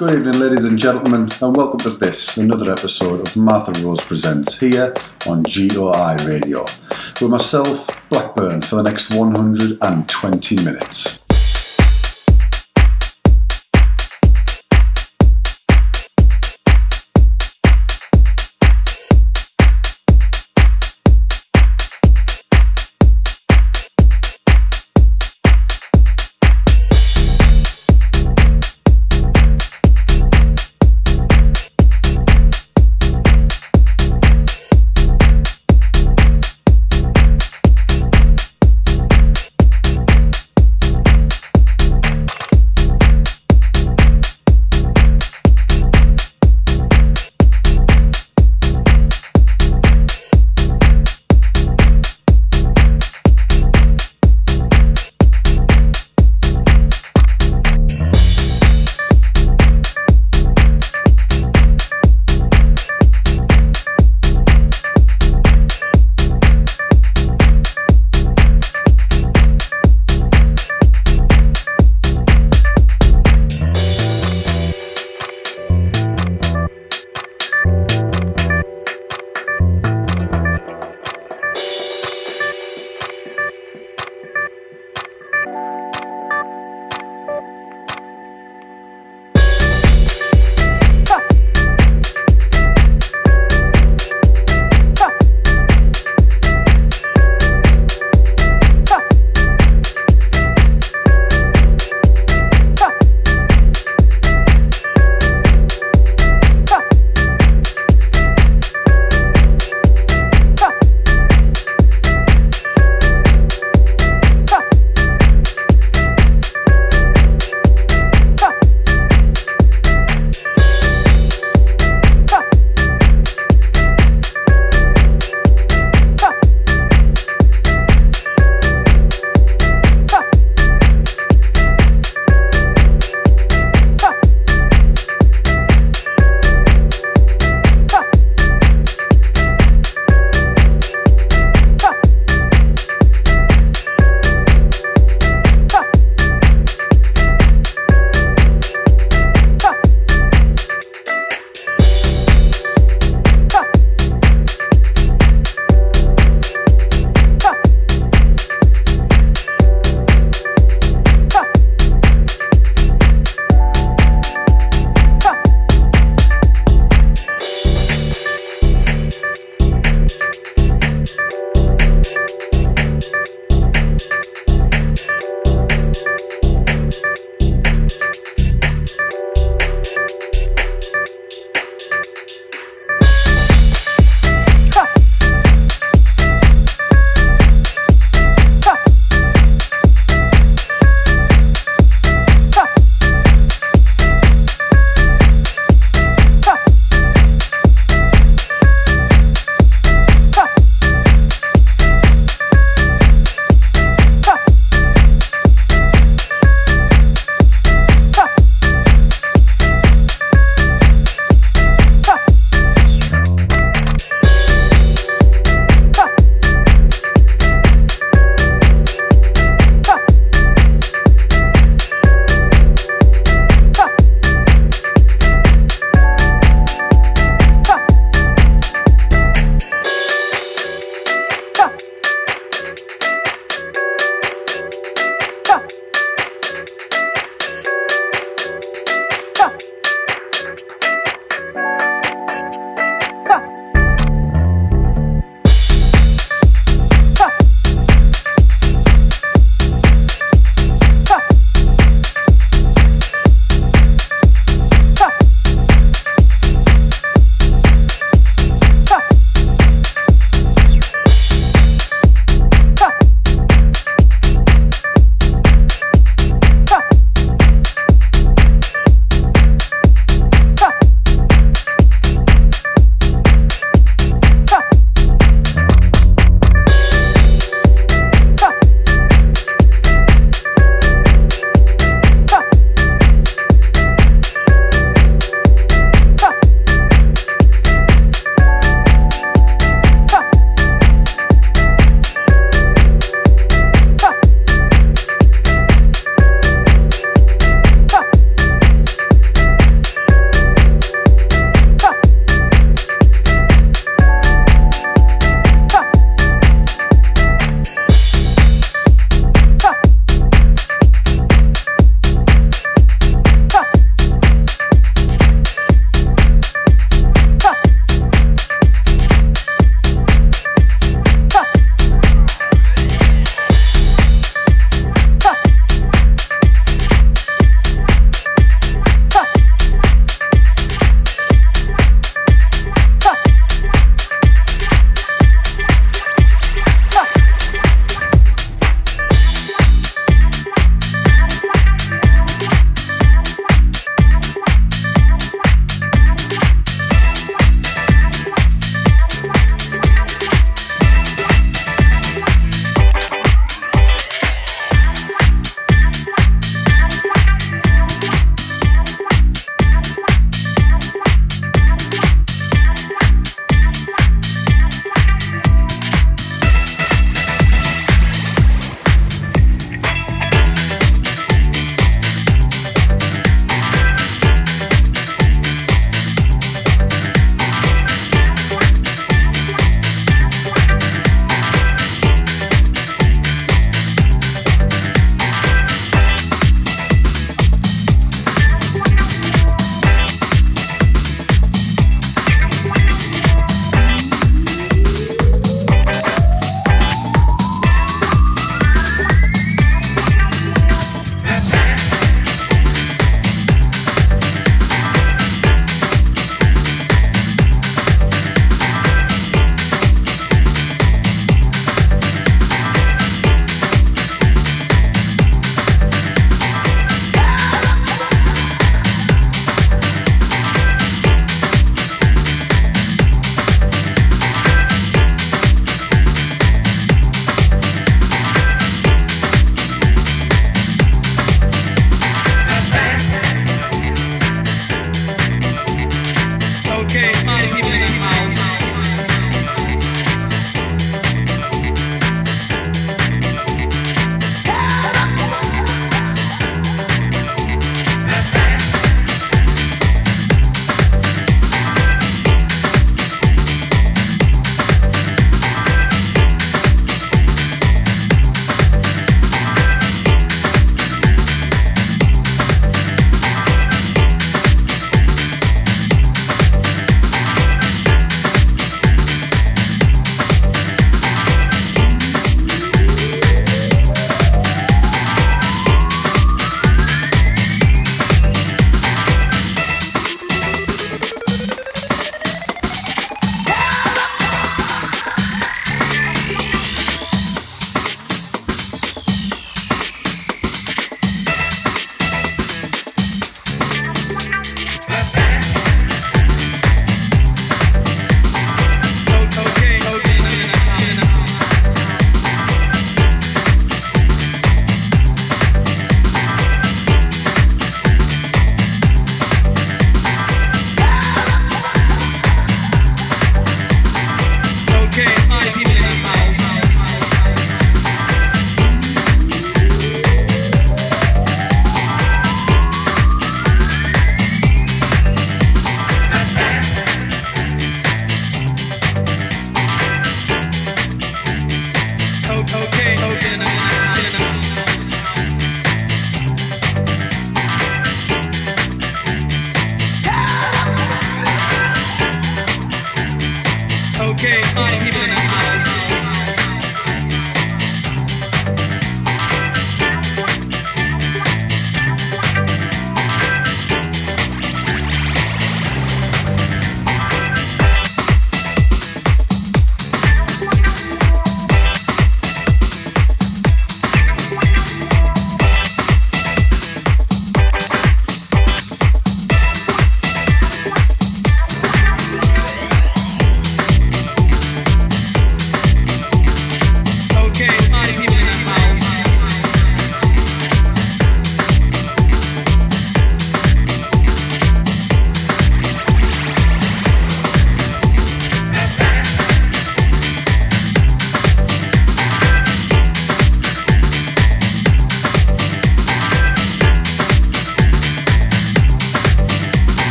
Good evening, ladies and gentlemen, and welcome to this, another episode of Martha Rose Presents here on GOI Radio, with myself, Blackburn, for the next 120 minutes.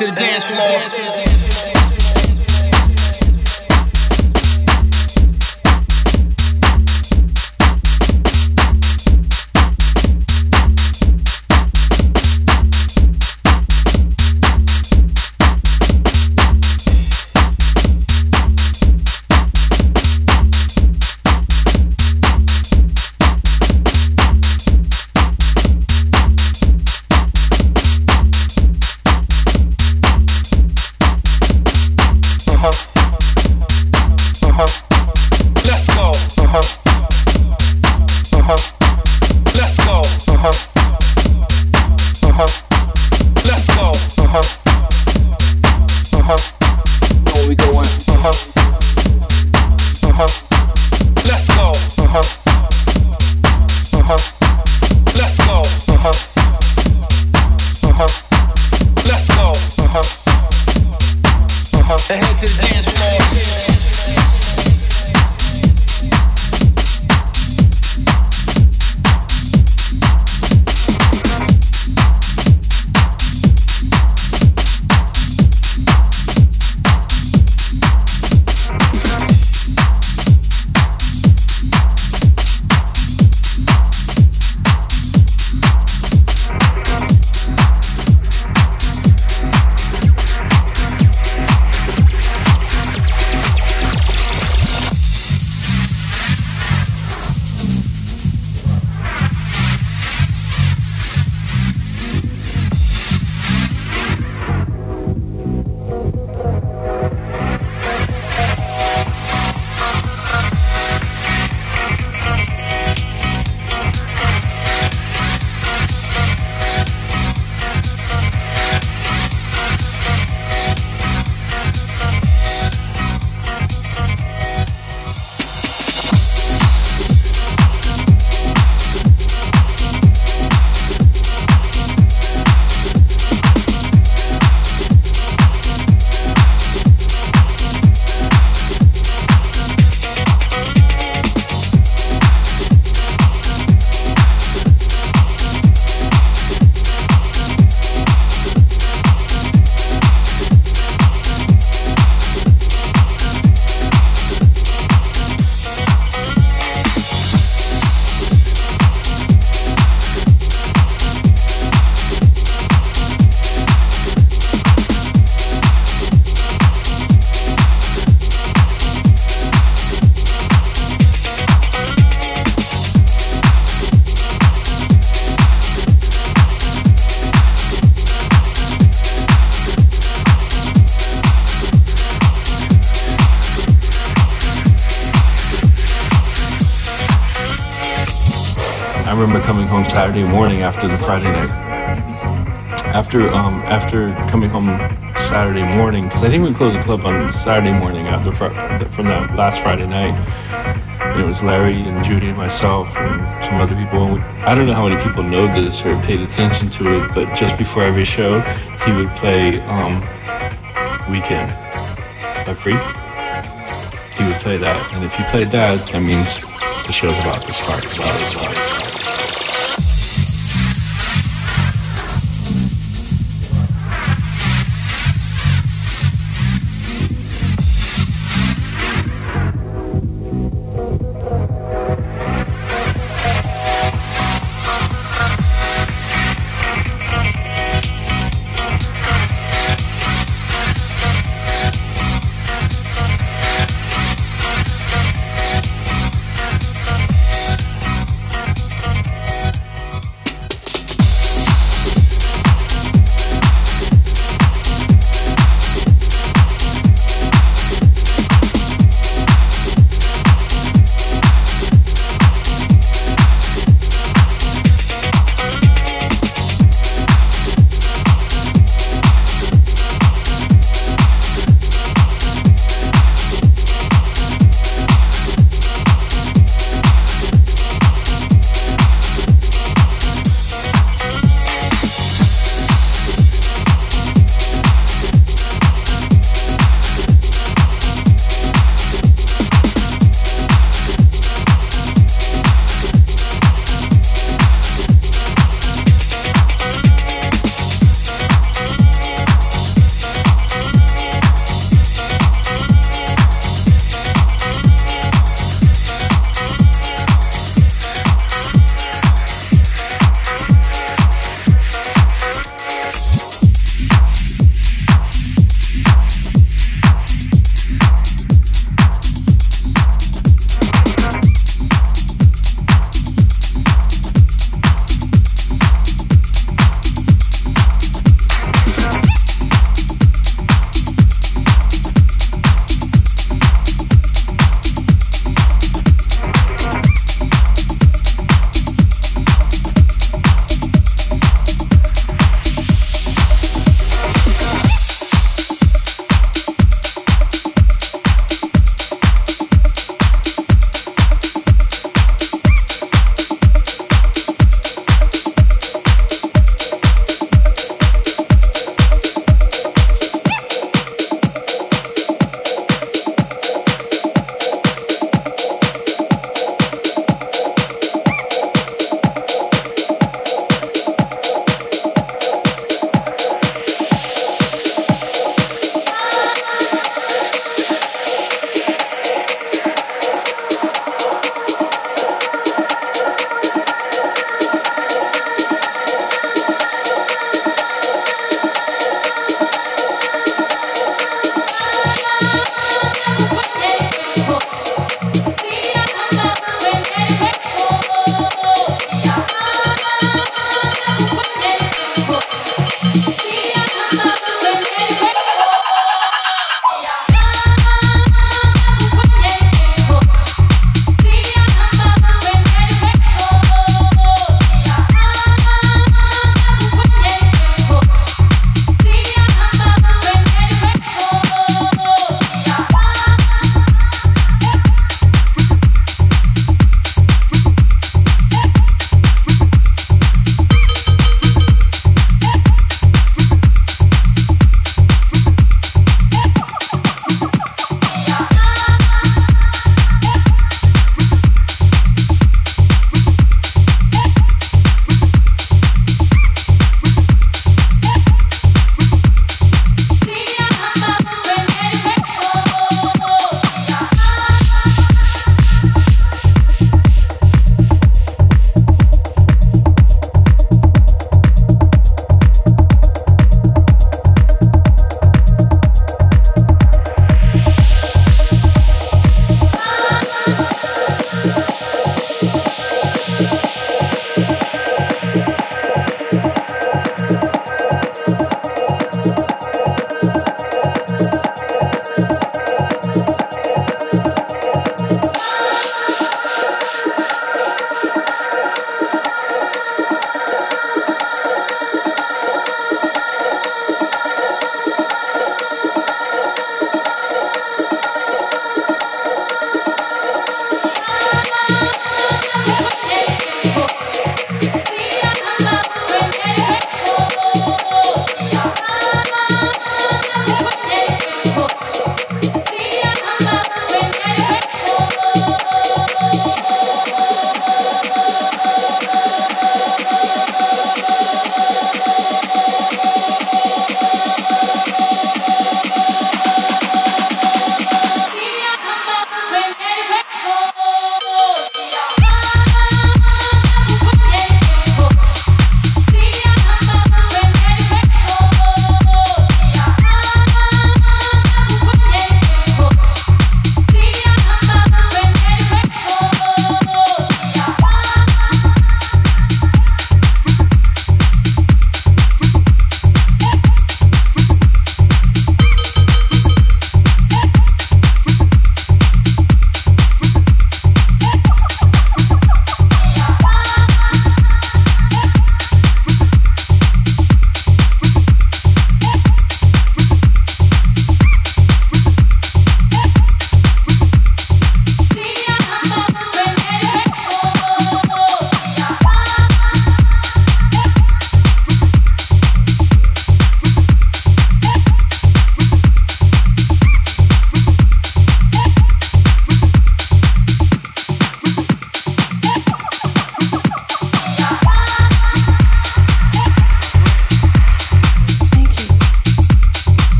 to the dance floor. Saturday morning after the Friday night. After um, after coming home Saturday morning, because I think we closed the club on Saturday morning after fr- from that last Friday night. It was Larry and Judy and myself and some other people. And I don't know how many people know this or paid attention to it, but just before every show, he would play um, Weekend by Phreek. He would play that, and if he played that, that means the show's about to start. I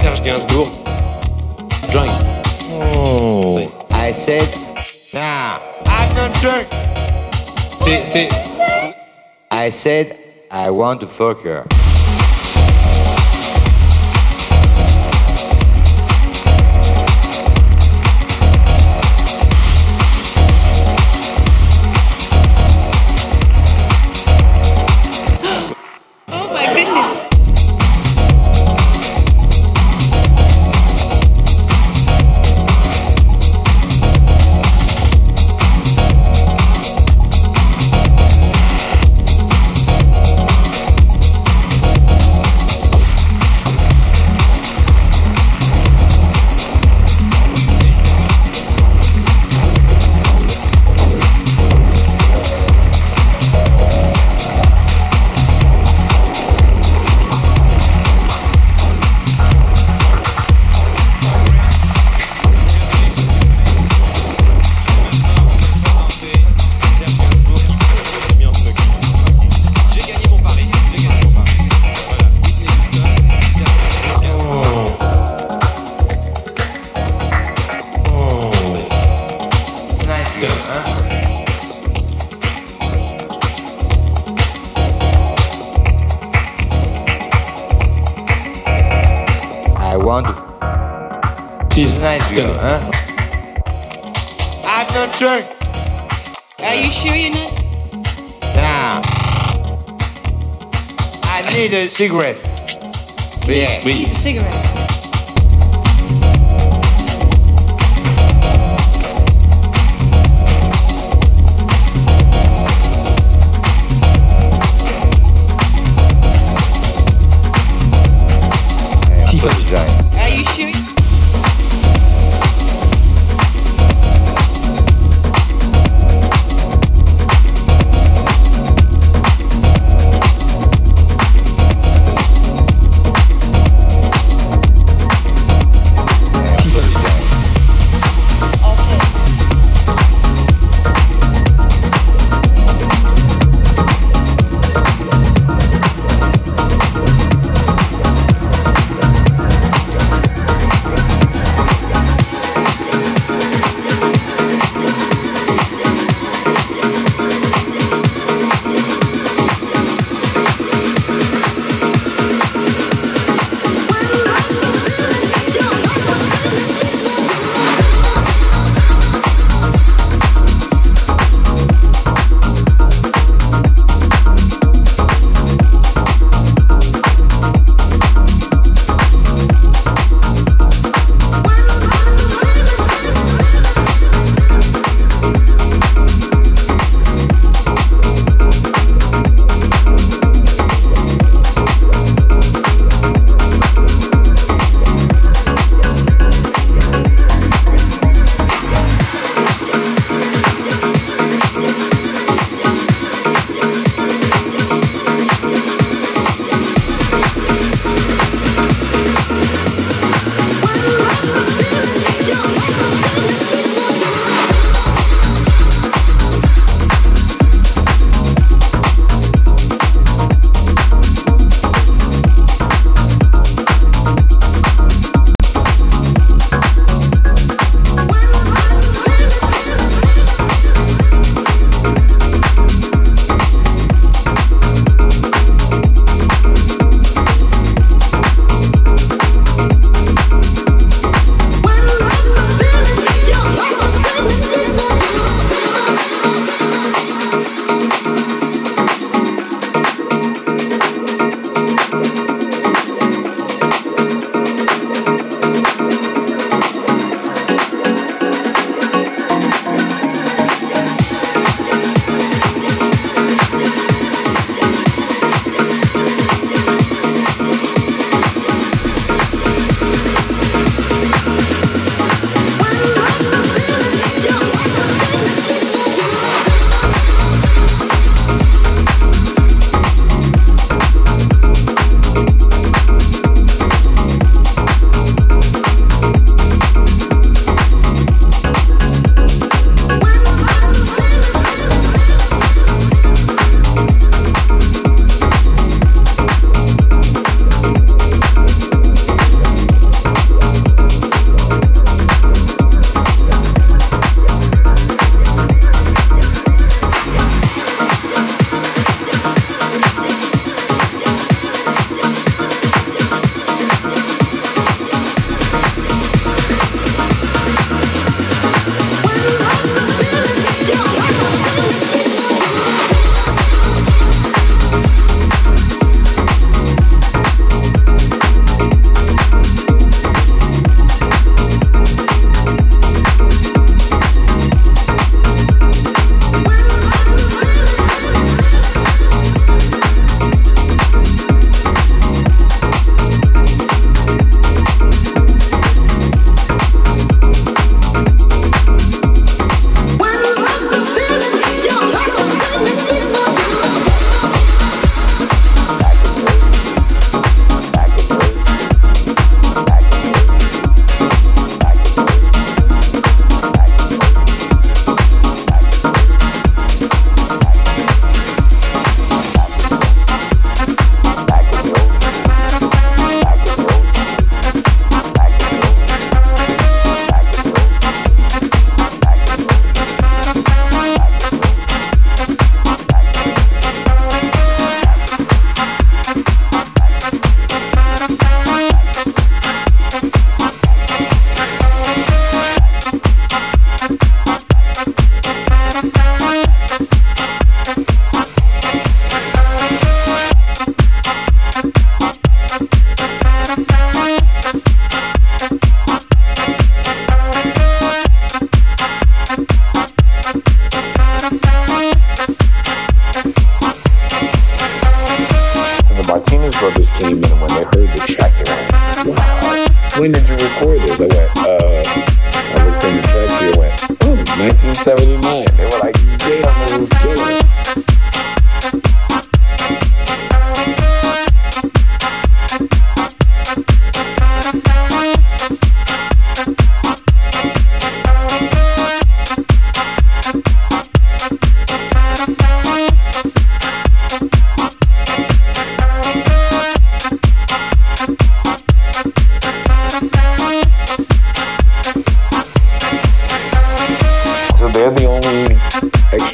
Serge Gainsbourg. Oh. I said. Nah. I don't See, see. I said I want to fuck her. Cigarette. Yeah. Sweet. A cigarette.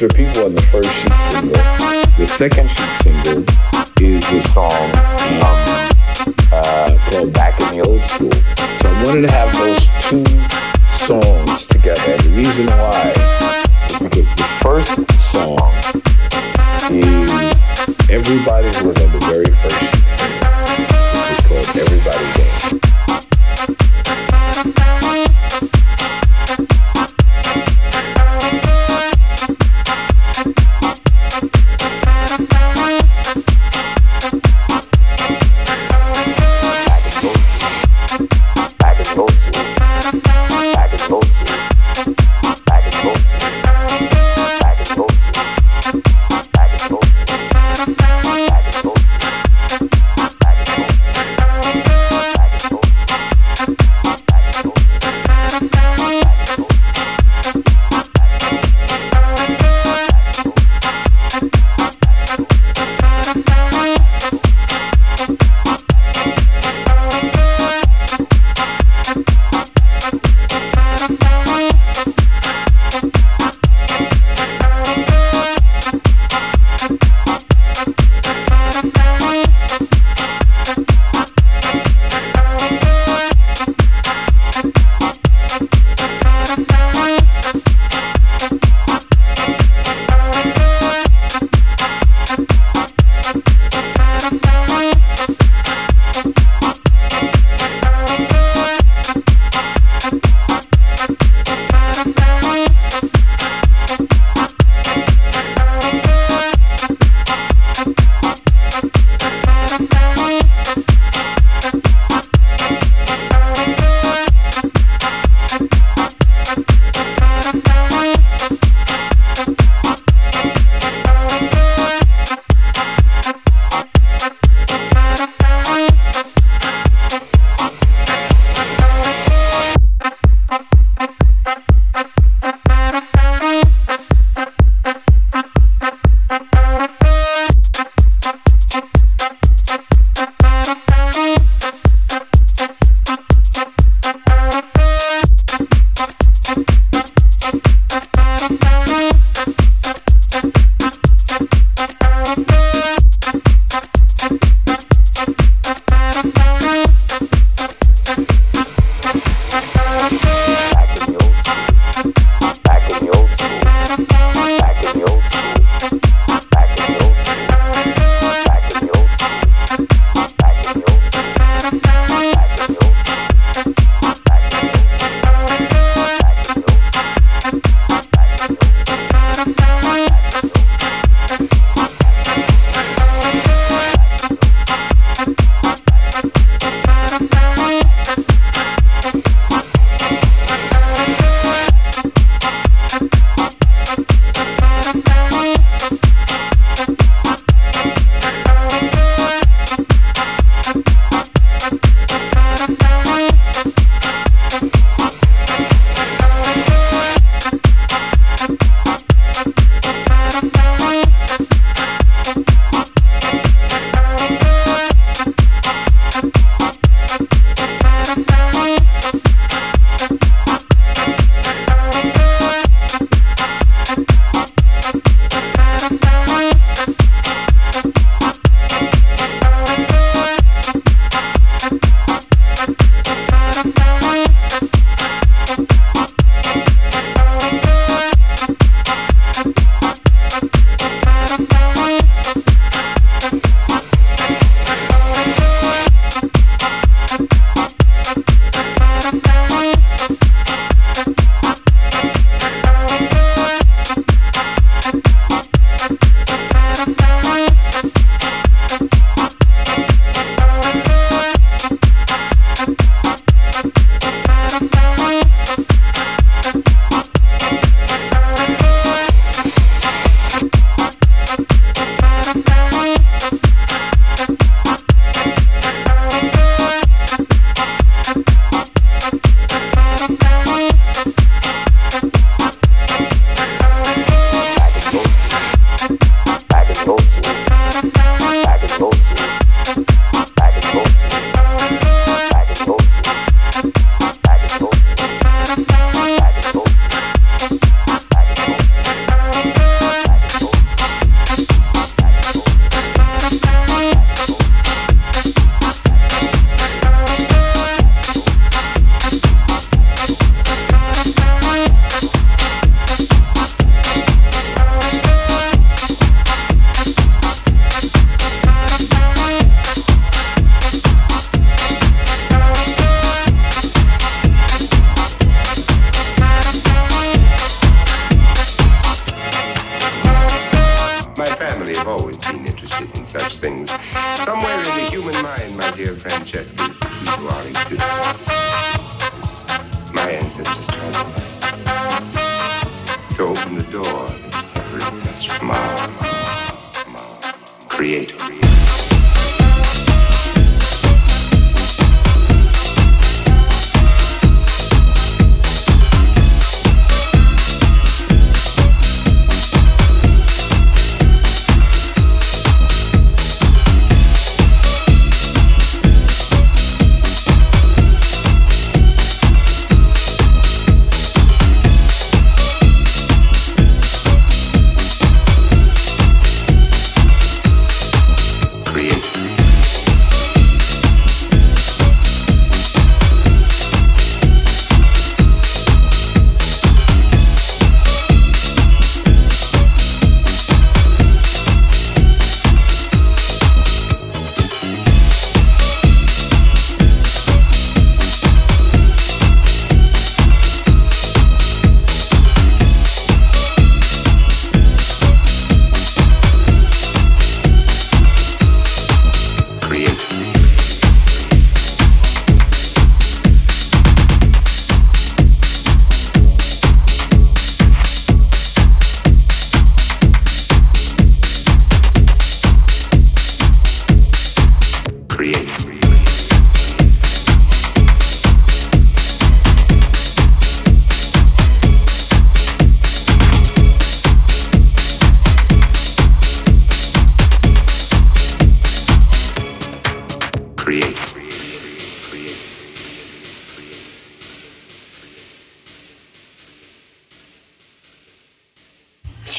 Extra People on the first sheet single. The second sheet single is the song um, uh, called Back in the Old School. So I wanted to have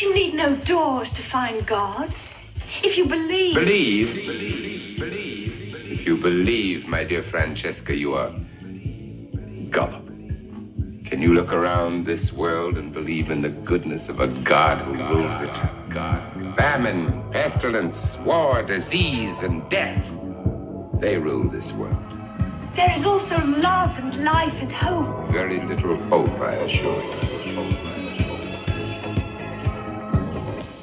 But you need no doors to find God. If you believe. Believe, believe, believe. If you believe, my dear Francesca, you are gullible. Can you look around this world and believe in the goodness of a God who rules it? God. Famine, pestilence, war, disease, and death. They rule this world. There is also love and life and hope. Very little hope, I assure you.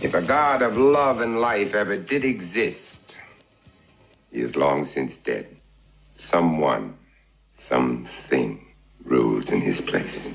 If a God of love and life ever did exist, he is long since dead. Someone, something rules in his place.